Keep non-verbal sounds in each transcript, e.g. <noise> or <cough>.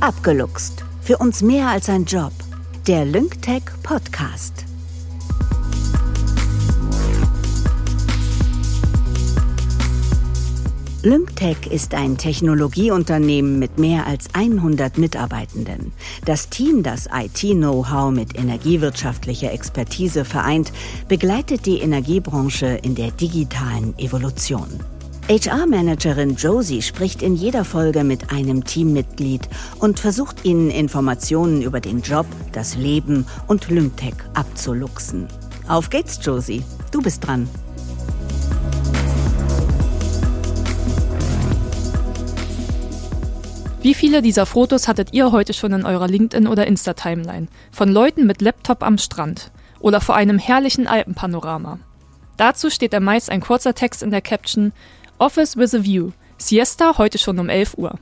Abgeluchst. Für uns mehr als ein Job. Der LyncTech Podcast. LyncTech ist ein Technologieunternehmen mit mehr als 100 Mitarbeitenden. Das Team, das IT-Know-how mit energiewirtschaftlicher Expertise vereint, begleitet die Energiebranche in der digitalen Evolution. HR-Managerin Josie spricht in jeder Folge mit einem Teammitglied und versucht ihnen Informationen über den Job, das Leben und Lymtech abzuluxen. Auf geht's, Josie. Du bist dran. Wie viele dieser Fotos hattet ihr heute schon in eurer LinkedIn- oder Insta-Timeline? Von Leuten mit Laptop am Strand oder vor einem herrlichen Alpenpanorama? Dazu steht dann meist ein kurzer Text in der Caption Office with a View. Siesta heute schon um 11 Uhr.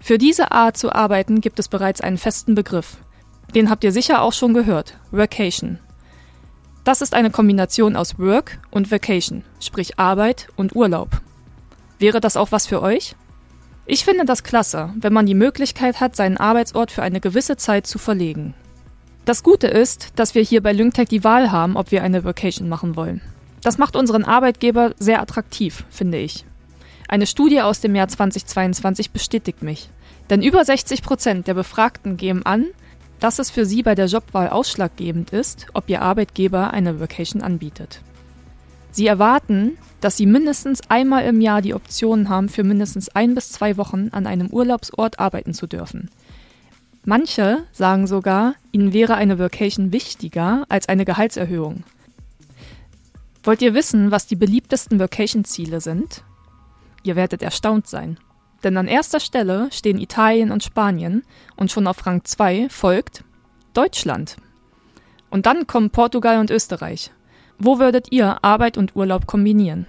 Für diese Art zu arbeiten gibt es bereits einen festen Begriff. Den habt ihr sicher auch schon gehört. Vacation. Das ist eine Kombination aus Work und Vacation, sprich Arbeit und Urlaub. Wäre das auch was für euch? Ich finde das klasse, wenn man die Möglichkeit hat, seinen Arbeitsort für eine gewisse Zeit zu verlegen. Das Gute ist, dass wir hier bei LyncTech die Wahl haben, ob wir eine Vacation machen wollen. Das macht unseren Arbeitgeber sehr attraktiv, finde ich. Eine Studie aus dem Jahr 2022 bestätigt mich. Denn über 60 Prozent der Befragten geben an, dass es für sie bei der Jobwahl ausschlaggebend ist, ob ihr Arbeitgeber eine Vacation anbietet. Sie erwarten, dass sie mindestens einmal im Jahr die Option haben, für mindestens ein bis zwei Wochen an einem Urlaubsort arbeiten zu dürfen. Manche sagen sogar, ihnen wäre eine Vacation wichtiger als eine Gehaltserhöhung. Wollt ihr wissen, was die beliebtesten Vacation-Ziele sind? Ihr werdet erstaunt sein. Denn an erster Stelle stehen Italien und Spanien und schon auf Rang 2 folgt Deutschland. Und dann kommen Portugal und Österreich. Wo würdet ihr Arbeit und Urlaub kombinieren?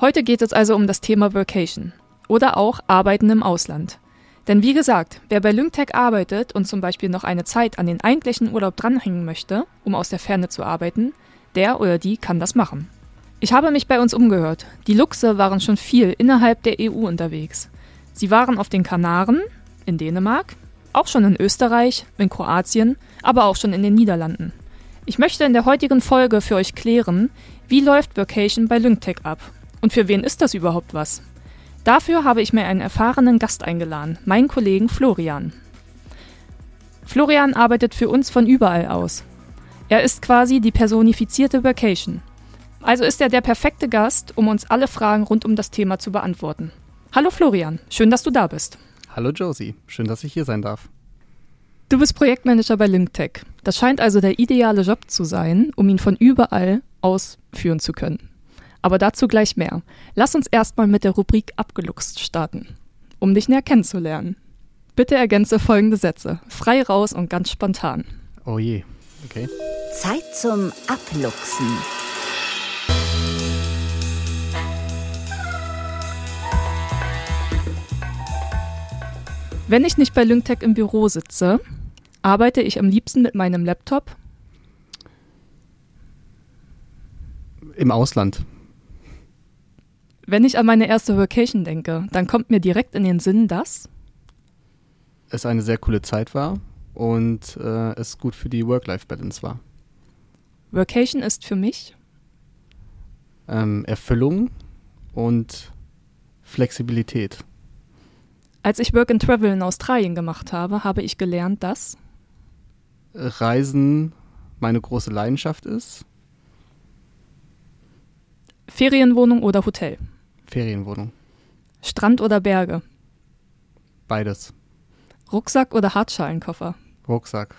Heute geht es also um das Thema Vacation oder auch Arbeiten im Ausland. Denn wie gesagt, wer bei LyncTech arbeitet und zum Beispiel noch eine Zeit an den eigentlichen Urlaub dranhängen möchte, um aus der Ferne zu arbeiten, der oder die kann das machen. Ich habe mich bei uns umgehört. Die Luchse waren schon viel innerhalb der EU unterwegs. Sie waren auf den Kanaren, in Dänemark, auch schon in Österreich, in Kroatien, aber auch schon in den Niederlanden. Ich möchte in der heutigen Folge für euch klären, wie läuft Vacation bei LyncTech ab und für wen ist das überhaupt was? Dafür habe ich mir einen erfahrenen Gast eingeladen, meinen Kollegen Florian. Florian arbeitet für uns von überall aus. Er ist quasi die personifizierte Vacation. Also ist er der perfekte Gast, um uns alle Fragen rund um das Thema zu beantworten. Hallo Florian, schön, dass du da bist. Hallo Josie, schön, dass ich hier sein darf. Du bist Projektmanager bei LyncTech. Das scheint also der ideale Job zu sein, um ihn von überall ausführen zu können. Aber dazu gleich mehr. Lass uns erstmal mit der Rubrik Abgeluchst starten, um dich näher kennenzulernen. Bitte ergänze folgende Sätze, frei raus und ganz spontan. Oh je, okay. Zeit zum Abluchsen. Wenn ich nicht bei LyncTech im Büro sitze, arbeite ich am liebsten mit meinem Laptop. Im Ausland. Wenn ich an meine erste Vacation denke, dann kommt mir direkt in den Sinn, dass es eine sehr coole Zeit war und äh, es gut für die Work-Life-Balance war. Vacation ist für mich ähm, Erfüllung und Flexibilität. Als ich Work and Travel in Australien gemacht habe, habe ich gelernt, dass Reisen meine große Leidenschaft ist. Ferienwohnung oder Hotel? Ferienwohnung. Strand oder Berge? Beides. Rucksack oder Hartschalenkoffer? Rucksack.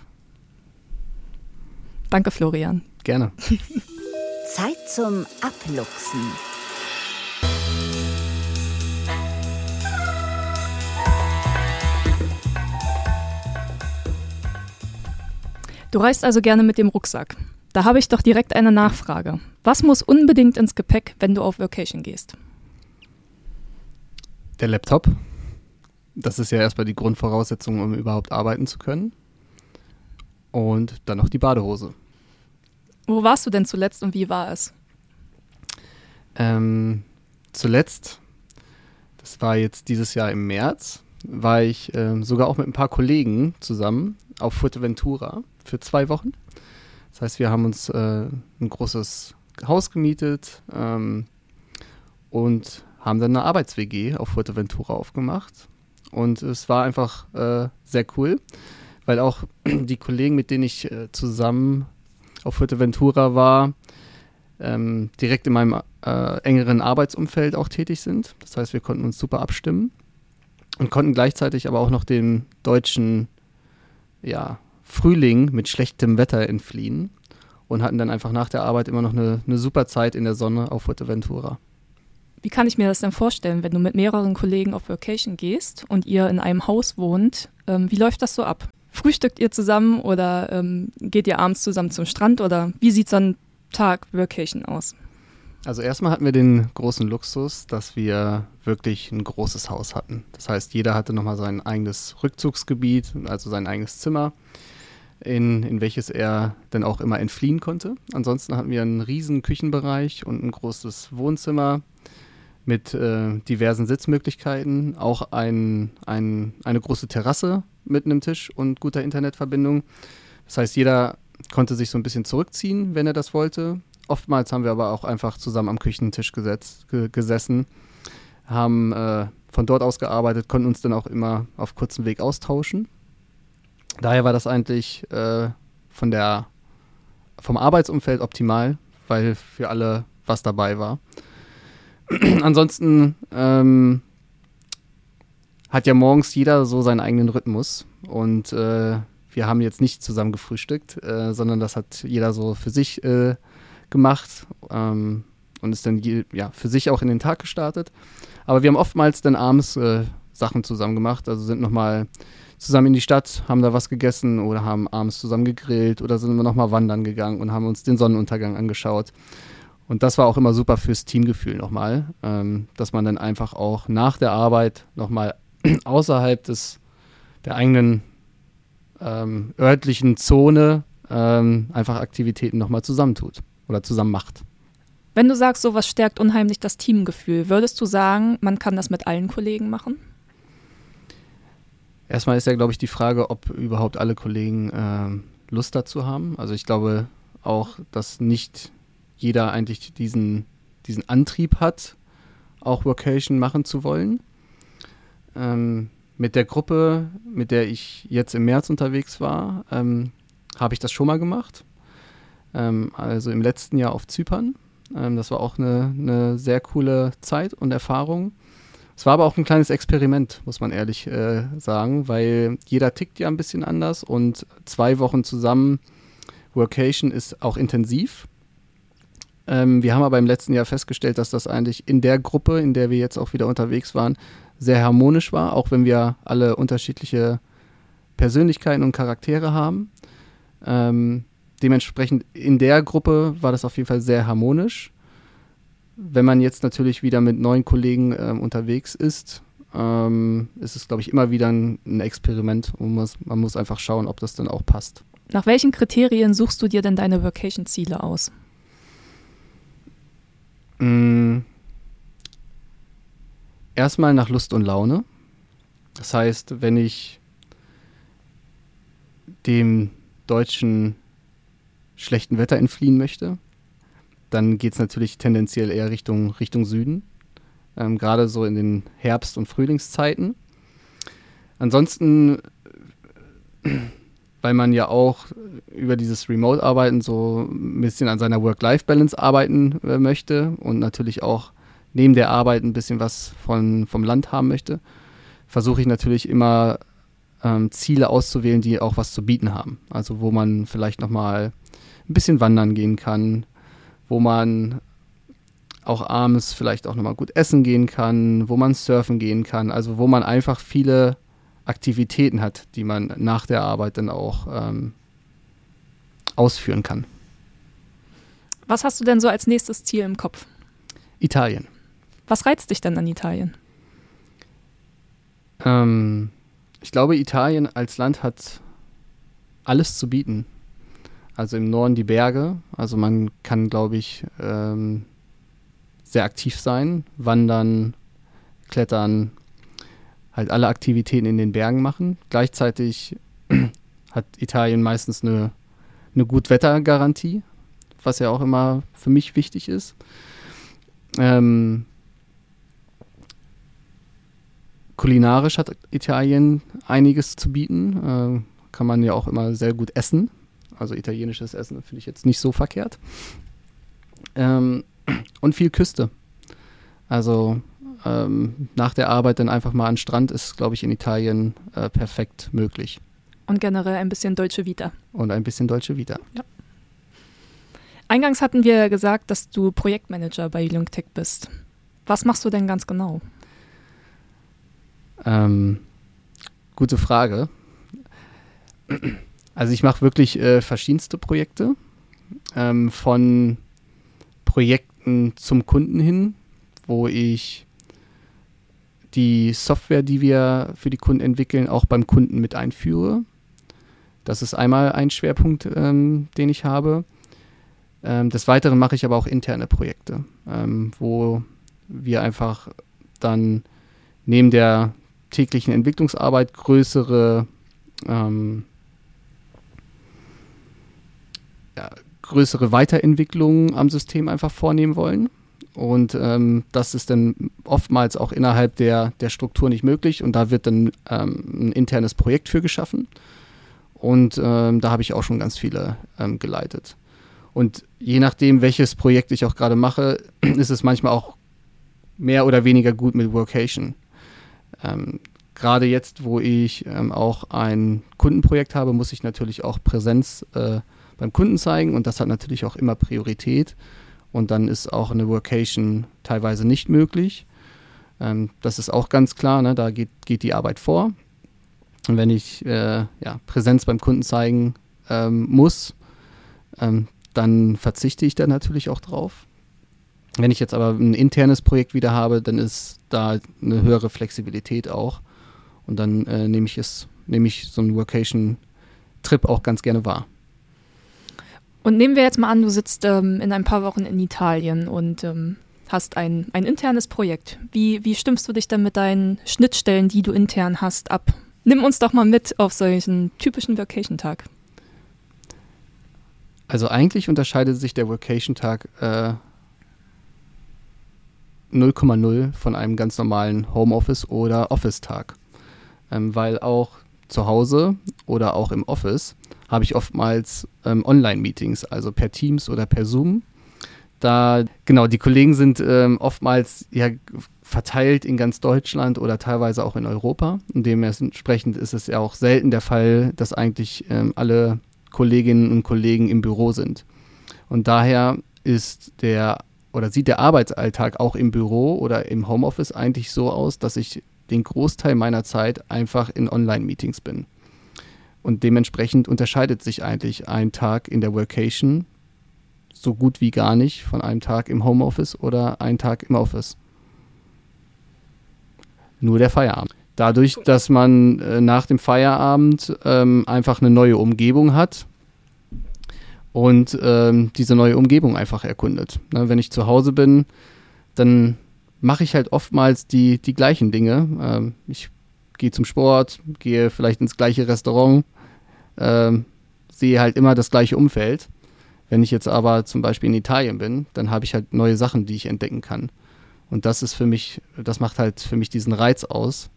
Danke, Florian. Gerne. <laughs> Zeit zum Abluchsen. Du reist also gerne mit dem Rucksack. Da habe ich doch direkt eine Nachfrage. Was muss unbedingt ins Gepäck, wenn du auf Vacation gehst? Der Laptop. Das ist ja erstmal die Grundvoraussetzung, um überhaupt arbeiten zu können. Und dann noch die Badehose. Wo warst du denn zuletzt und wie war es? Ähm, zuletzt, das war jetzt dieses Jahr im März, war ich äh, sogar auch mit ein paar Kollegen zusammen auf Fuerteventura für zwei Wochen. Das heißt, wir haben uns äh, ein großes Haus gemietet ähm, und haben dann eine Arbeits-WG auf Fuerteventura aufgemacht. Und es war einfach äh, sehr cool, weil auch <clears throat> die Kollegen, mit denen ich äh, zusammen auf Fuerteventura war, ähm, direkt in meinem äh, engeren Arbeitsumfeld auch tätig sind. Das heißt, wir konnten uns super abstimmen und konnten gleichzeitig aber auch noch dem deutschen ja, Frühling mit schlechtem Wetter entfliehen und hatten dann einfach nach der Arbeit immer noch eine, eine super Zeit in der Sonne auf Fuerteventura. Wie kann ich mir das denn vorstellen, wenn du mit mehreren Kollegen auf Vacation gehst und ihr in einem Haus wohnt? Ähm, wie läuft das so ab? Frühstückt ihr zusammen oder ähm, geht ihr abends zusammen zum Strand oder wie sieht so ein Tag Vacation aus? Also erstmal hatten wir den großen Luxus, dass wir wirklich ein großes Haus hatten. Das heißt, jeder hatte nochmal sein eigenes Rückzugsgebiet, also sein eigenes Zimmer, in, in welches er dann auch immer entfliehen konnte. Ansonsten hatten wir einen riesen Küchenbereich und ein großes Wohnzimmer mit äh, diversen Sitzmöglichkeiten, auch ein, ein, eine große Terrasse mit einem Tisch und guter Internetverbindung. Das heißt, jeder konnte sich so ein bisschen zurückziehen, wenn er das wollte. Oftmals haben wir aber auch einfach zusammen am Küchentisch gesetzt, gesessen, haben äh, von dort aus gearbeitet, konnten uns dann auch immer auf kurzem Weg austauschen. Daher war das eigentlich äh, von der, vom Arbeitsumfeld optimal, weil für alle was dabei war. <clears throat> Ansonsten ähm, hat ja morgens jeder so seinen eigenen Rhythmus und äh, wir haben jetzt nicht zusammen gefrühstückt, äh, sondern das hat jeder so für sich äh, gemacht ähm, und ist dann ja, für sich auch in den Tag gestartet. Aber wir haben oftmals dann abends äh, Sachen zusammen gemacht, also sind nochmal zusammen in die Stadt, haben da was gegessen oder haben abends zusammen gegrillt oder sind wir nochmal wandern gegangen und haben uns den Sonnenuntergang angeschaut. Und das war auch immer super fürs Teamgefühl nochmal, ähm, dass man dann einfach auch nach der Arbeit nochmal <clears throat> außerhalb des, der eigenen ähm, örtlichen Zone ähm, einfach Aktivitäten nochmal zusammentut oder zusammen macht. Wenn du sagst, sowas stärkt unheimlich das Teamgefühl, würdest du sagen, man kann das mit allen Kollegen machen? Erstmal ist ja, glaube ich, die Frage, ob überhaupt alle Kollegen äh, Lust dazu haben. Also ich glaube auch, dass nicht jeder eigentlich diesen, diesen Antrieb hat, auch Vocation machen zu wollen. Ähm, mit der Gruppe, mit der ich jetzt im März unterwegs war, ähm, habe ich das schon mal gemacht. Ähm, also im letzten Jahr auf Zypern. Ähm, das war auch eine, eine, sehr coole Zeit und Erfahrung. Es war aber auch ein kleines Experiment, muss man ehrlich äh, sagen, weil jeder tickt ja ein bisschen anders und zwei Wochen zusammen Workation ist auch intensiv. Ähm, wir haben aber im letzten Jahr festgestellt, dass das eigentlich in der Gruppe, in der wir jetzt auch wieder unterwegs waren, sehr harmonisch war, auch wenn wir alle unterschiedliche Persönlichkeiten und Charaktere haben. Ähm, dementsprechend in der Gruppe war das auf jeden Fall sehr harmonisch. Wenn man jetzt natürlich wieder mit neuen Kollegen ähm, unterwegs ist, ähm, ist es, glaube ich, immer wieder ein, ein Experiment und muss, man muss einfach schauen, ob das dann auch passt. Nach welchen Kriterien suchst du dir denn deine Vacation-Ziele aus? Mmh erstmal nach Lust und Laune. Das heißt, wenn ich dem deutschen schlechten Wetter entfliehen möchte, dann geht es natürlich tendenziell eher Richtung, Richtung Süden, ähm, gerade so in den Herbst- und Frühlingszeiten. Ansonsten, weil man ja auch über dieses Remote-Arbeiten so ein bisschen an seiner Work-Life-Balance arbeiten äh, möchte und natürlich auch neben der Arbeit ein bisschen was von, vom Land haben möchte, versuche ich natürlich immer ähm, Ziele auszuwählen, die auch was zu bieten haben. Also wo man vielleicht nochmal ein bisschen wandern gehen kann, wo man auch abends vielleicht auch nochmal gut essen gehen kann, wo man surfen gehen kann, also wo man einfach viele Aktivitäten hat, die man nach der Arbeit dann auch ähm, ausführen kann. Was hast du denn so als nächstes Ziel im Kopf? Italien. Was reizt dich denn an Italien? Ähm, ich glaube, Italien als Land hat alles zu bieten. Also im Norden die Berge. Also man kann, glaube ich, ähm, sehr aktiv sein, wandern, klettern. Halt alle Aktivitäten in den Bergen machen. Gleichzeitig <clears throat> hat Italien meistens eine, eine Gutwettergarantie, was ja auch immer für mich wichtig ist. Ähm, kulinarisch hat Italien einiges zu bieten. Äh, kann man ja auch immer sehr gut essen. Also italienisches Essen finde ich jetzt nicht so verkehrt. Ähm, <clears throat> und viel Küste. Also ähm, nach der Arbeit dann einfach mal an den Strand ist, glaube ich, in Italien äh, perfekt möglich. Und generell ein bisschen deutsche Vita. Und ein bisschen deutsche Vita. Ja. Eingangs hatten wir gesagt, dass du Projektmanager bei Lungtech bist. Was machst du denn ganz genau? Ähm, gute Frage. Also ich mache wirklich äh, verschiedenste Projekte. Ähm, von Projekten zum Kunden hin, wo ich die Software, die wir für die Kunden entwickeln, auch beim Kunden mit einführe. Das ist einmal ein Schwerpunkt, ähm, den ich habe. Ähm, des Weiteren mache ich aber auch interne Projekte, ähm, wo wir einfach dann neben der täglichen Entwicklungsarbeit größere ähm, ja, größere Weiterentwicklungen am System einfach vornehmen wollen. Und ähm, das ist dann oftmals auch innerhalb der, der Struktur nicht möglich. Und da wird dann ähm, ein internes Projekt für geschaffen. Und ähm, da habe ich auch schon ganz viele ähm, geleitet. Und je nachdem, welches Projekt ich auch gerade mache, <clears throat> ist es manchmal auch mehr oder weniger gut mit Workation. Ähm, gerade jetzt, wo ich ähm, auch ein Kundenprojekt habe, muss ich natürlich auch Präsenz äh, beim Kunden zeigen und das hat natürlich auch immer Priorität. Und dann ist auch eine Workation teilweise nicht möglich. Ähm, das ist auch ganz klar, ne? da geht, geht die Arbeit vor. Und wenn ich äh, ja, Präsenz beim Kunden zeigen ähm, muss, ähm, dann verzichte ich da natürlich auch drauf. Wenn ich jetzt aber ein internes Projekt wieder habe, dann ist da eine höhere Flexibilität auch. Und dann äh, nehme ich es, nehme ich so einen Workation-Trip auch ganz gerne wahr. Und nehmen wir jetzt mal an, du sitzt ähm, in ein paar Wochen in Italien und ähm, hast ein, ein internes Projekt. Wie, wie stimmst du dich dann mit deinen Schnittstellen, die du intern hast, ab? Nimm uns doch mal mit auf solchen typischen Vacation-Tag. Also eigentlich unterscheidet sich der Vacation-Tag äh, 0,0 von einem ganz normalen Homeoffice- oder Office-Tag. Ähm, weil auch zu Hause oder auch im Office habe ich oftmals ähm, Online-Meetings, also per Teams oder per Zoom. Da, genau, die Kollegen sind ähm, oftmals ja verteilt in ganz Deutschland oder teilweise auch in Europa. Und dementsprechend ist es ja auch selten der Fall, dass eigentlich ähm, alle Kolleginnen und Kollegen im Büro sind. Und daher ist der oder sieht der Arbeitsalltag auch im Büro oder im Homeoffice eigentlich so aus, dass ich den Großteil meiner Zeit einfach in Online-Meetings bin. Und dementsprechend unterscheidet sich eigentlich ein Tag in der Workation so gut wie gar nicht von einem Tag im Homeoffice oder einem Tag im Office. Nur der Feierabend. Dadurch, dass man äh, nach dem Feierabend ähm, einfach eine neue Umgebung hat und ähm, diese neue Umgebung einfach erkundet. Ne, wenn ich zu Hause bin, dann mache ich halt oftmals die, die gleichen Dinge. Ähm, ich gehe zum Sport, gehe vielleicht ins gleiche Restaurant, ähm, sehe halt immer das gleiche Umfeld. Wenn ich jetzt aber zum Beispiel in Italien bin, dann habe ich halt neue Sachen, die ich entdecken kann. Und das ist für mich, das macht halt für mich diesen Reiz aus,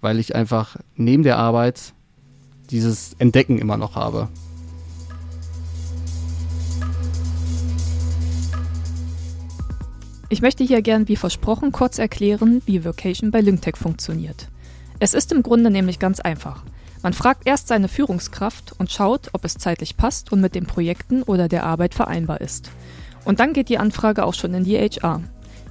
weil ich einfach neben der Arbeit dieses Entdecken immer noch habe. Ich möchte hier gern wie versprochen kurz erklären, wie Vocation bei Lyngtech funktioniert. Es ist im Grunde nämlich ganz einfach. Man fragt erst seine Führungskraft und schaut, ob es zeitlich passt und mit den Projekten oder der Arbeit vereinbar ist. Und dann geht die Anfrage auch schon in die HR.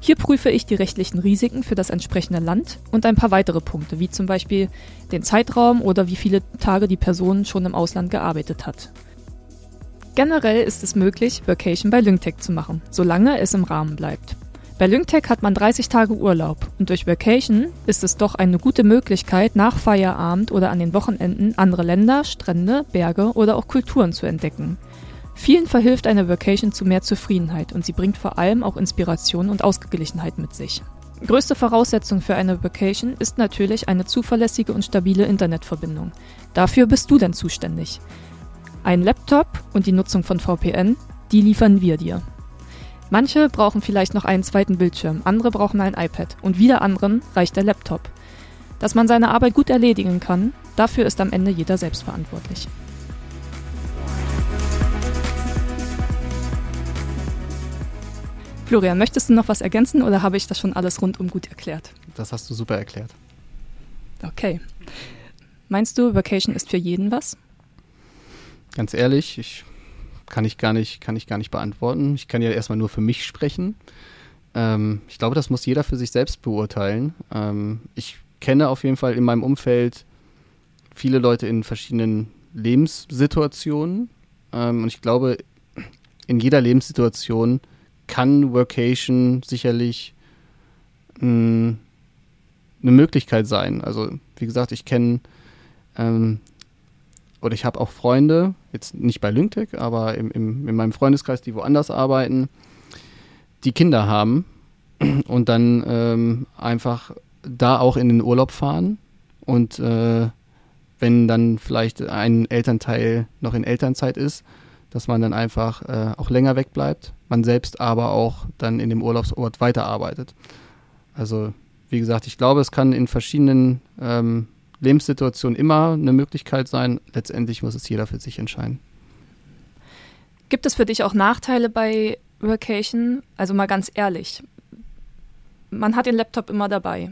Hier prüfe ich die rechtlichen Risiken für das entsprechende Land und ein paar weitere Punkte, wie zum Beispiel den Zeitraum oder wie viele Tage die Person schon im Ausland gearbeitet hat. Generell ist es möglich, Vacation bei Lyngtech zu machen, solange es im Rahmen bleibt. Bei Lyngtech hat man 30 Tage Urlaub und durch Vacation ist es doch eine gute Möglichkeit, nach Feierabend oder an den Wochenenden andere Länder, Strände, Berge oder auch Kulturen zu entdecken. Vielen verhilft eine Vacation zu mehr Zufriedenheit und sie bringt vor allem auch Inspiration und Ausgeglichenheit mit sich. Größte Voraussetzung für eine Vacation ist natürlich eine zuverlässige und stabile Internetverbindung. Dafür bist du denn zuständig. Ein Laptop und die Nutzung von VPN, die liefern wir dir. Manche brauchen vielleicht noch einen zweiten Bildschirm, andere brauchen ein iPad und wieder anderen reicht der Laptop. Dass man seine Arbeit gut erledigen kann, dafür ist am Ende jeder selbst verantwortlich. Florian, möchtest du noch was ergänzen oder habe ich das schon alles rundum gut erklärt? Das hast du super erklärt. Okay. Meinst du, Vacation ist für jeden was? Ganz ehrlich, ich kann ich gar nicht, kann ich gar nicht beantworten. Ich kann ja erstmal nur für mich sprechen. Ähm, ich glaube, das muss jeder für sich selbst beurteilen. Ähm, ich kenne auf jeden Fall in meinem Umfeld viele Leute in verschiedenen Lebenssituationen. Ähm, und ich glaube, in jeder Lebenssituation kann Workation sicherlich mh, hm, eine Möglichkeit sein. Also, wie gesagt, ich kenne ähm, oder ich habe auch Freunde, jetzt nicht bei Lyngtech, aber im, im, in meinem Freundeskreis, die woanders arbeiten, die Kinder haben <clears throat> und dann ähm, einfach da auch in den Urlaub fahren und äh, wenn dann vielleicht ein Elternteil noch in Elternzeit ist, dass man dann einfach äh, auch länger wegbleibt, man selbst aber auch dann in dem Urlaubsort weiterarbeitet. Also wie gesagt, ich glaube, es kann in verschiedenen ähm, Lebenssituation immer eine Möglichkeit sein. Letztendlich muss es jeder für sich entscheiden. Gibt es für dich auch Nachteile bei Workation? Also mal ganz ehrlich, man hat den Laptop immer dabei.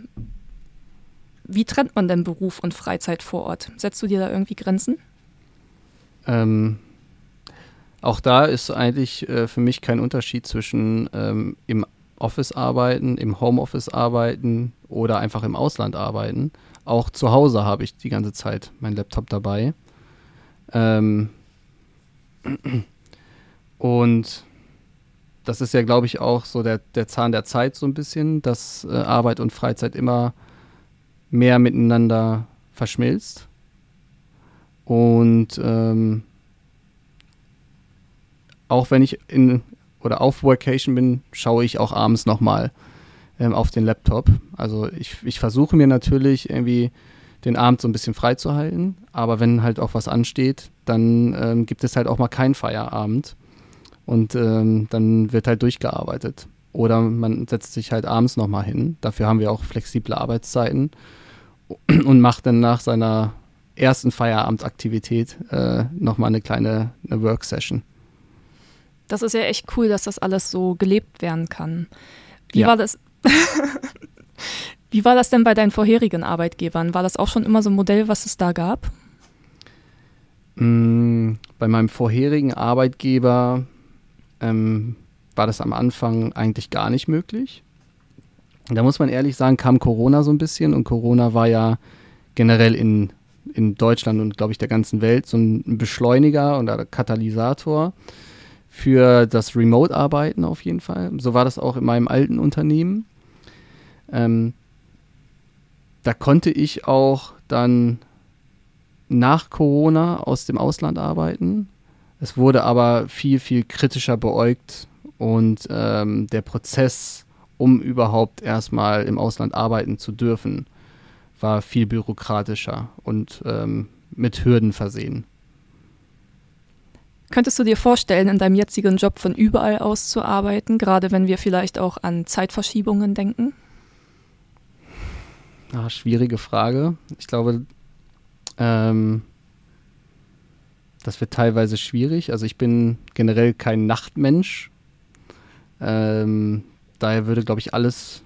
Wie trennt man denn Beruf und Freizeit vor Ort? Setzt du dir da irgendwie Grenzen? Ähm, auch da ist eigentlich äh, für mich kein Unterschied zwischen ähm, im Office arbeiten, im Homeoffice arbeiten oder einfach im Ausland arbeiten. Auch zu Hause habe ich die ganze Zeit meinen Laptop dabei. Ähm und das ist ja, glaube ich, auch so der, der Zahn der Zeit so ein bisschen, dass äh, Arbeit und Freizeit immer mehr miteinander verschmilzt. Und ähm, auch wenn ich in oder auf Vacation bin, schaue ich auch abends nochmal ähm, auf den Laptop. Also ich, ich versuche mir natürlich irgendwie den Abend so ein bisschen freizuhalten, aber wenn halt auch was ansteht, dann ähm, gibt es halt auch mal keinen Feierabend und ähm, dann wird halt durchgearbeitet. Oder man setzt sich halt abends nochmal hin. Dafür haben wir auch flexible Arbeitszeiten und macht dann nach seiner ersten Feierabendaktivität äh, nochmal eine kleine eine Work-Session. Das ist ja echt cool, dass das alles so gelebt werden kann. Wie ja. war das? <laughs> Wie war das denn bei deinen vorherigen Arbeitgebern? War das auch schon immer so ein Modell, was es da gab? Mm, bei meinem vorherigen Arbeitgeber ähm, war das am Anfang eigentlich gar nicht möglich. Da muss man ehrlich sagen, kam Corona so ein bisschen und Corona war ja generell in, in Deutschland und glaube ich der ganzen Welt so ein Beschleuniger und Katalysator für das Remote-Arbeiten auf jeden Fall. So war das auch in meinem alten Unternehmen. Ähm, da konnte ich auch dann nach Corona aus dem Ausland arbeiten. Es wurde aber viel, viel kritischer beäugt und ähm, der Prozess, um überhaupt erstmal im Ausland arbeiten zu dürfen, war viel bürokratischer und ähm, mit Hürden versehen. Könntest du dir vorstellen, in deinem jetzigen Job von überall aus zu arbeiten, gerade wenn wir vielleicht auch an Zeitverschiebungen denken? Ah, schwierige Frage. Ich glaube, ähm, das wird teilweise schwierig. Also ich bin generell kein Nachtmensch. Ähm, daher würde, glaube ich, alles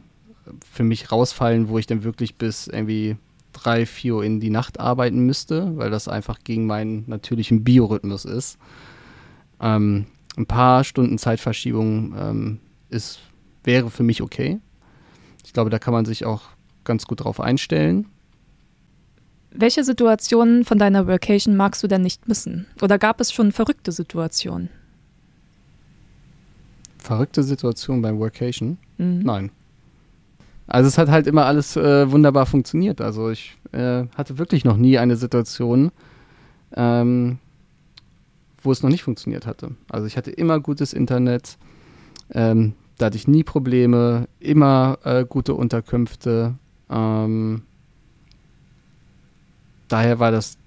für mich rausfallen, wo ich dann wirklich bis irgendwie drei, vier Uhr in die Nacht arbeiten müsste, weil das einfach gegen meinen natürlichen Biorhythmus ist. Ähm, ein paar Stunden Zeitverschiebung ähm, ist, wäre für mich okay. Ich glaube, da kann man sich auch ganz gut drauf einstellen. Welche Situationen von deiner Workation magst du denn nicht missen? Oder gab es schon verrückte Situationen? Verrückte Situationen beim Workation? Mhm. Nein. Also es hat halt immer alles äh, wunderbar funktioniert. Also ich äh, hatte wirklich noch nie eine Situation, ähm, wo es noch nicht funktioniert hatte. Also ich hatte immer gutes Internet. Ähm, da hatte ich nie Probleme, immer äh, gute Unterkünfte. Ähm, daher war das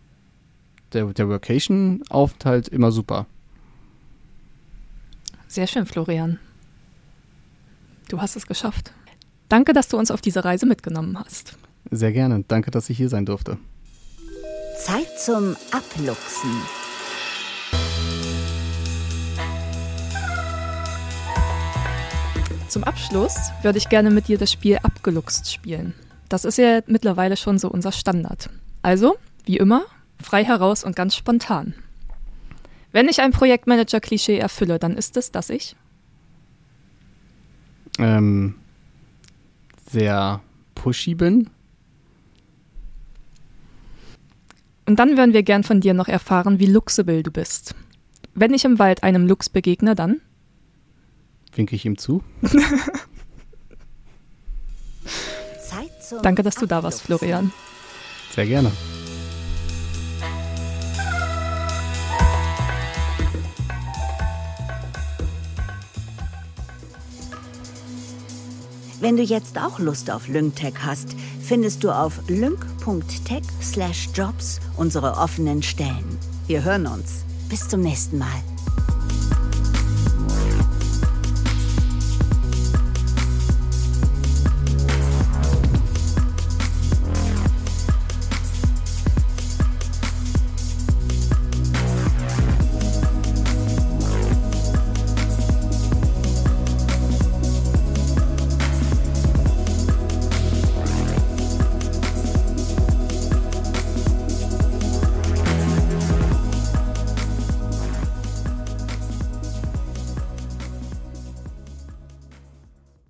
der, der Vacation-Aufenthalt immer super. Sehr schön, Florian. Du hast es geschafft. Danke, dass du uns auf diese Reise mitgenommen hast. Sehr gerne. Danke, dass ich hier sein durfte. Zeit zum Abluchsen. Zum Abschluss würde ich gerne mit dir das Spiel Abgeluchst spielen. Das ist ja mittlerweile schon so unser Standard. Also, wie immer, frei heraus und ganz spontan. Wenn ich ein Projektmanager-Klischee erfülle, dann ist es, dass ich ähm, sehr pushy bin. Und dann würden wir gern von dir noch erfahren, wie luxable du bist. Wenn ich im Wald einem Luchs begegne, dann winke ich ihm zu. <laughs> Danke, dass du da warst, Florian. Sehr gerne. Wenn du jetzt auch Lust auf LyncTech hast, findest du auf lync.tech/jobs unsere offenen Stellen. Wir hören uns. Bis zum nächsten Mal.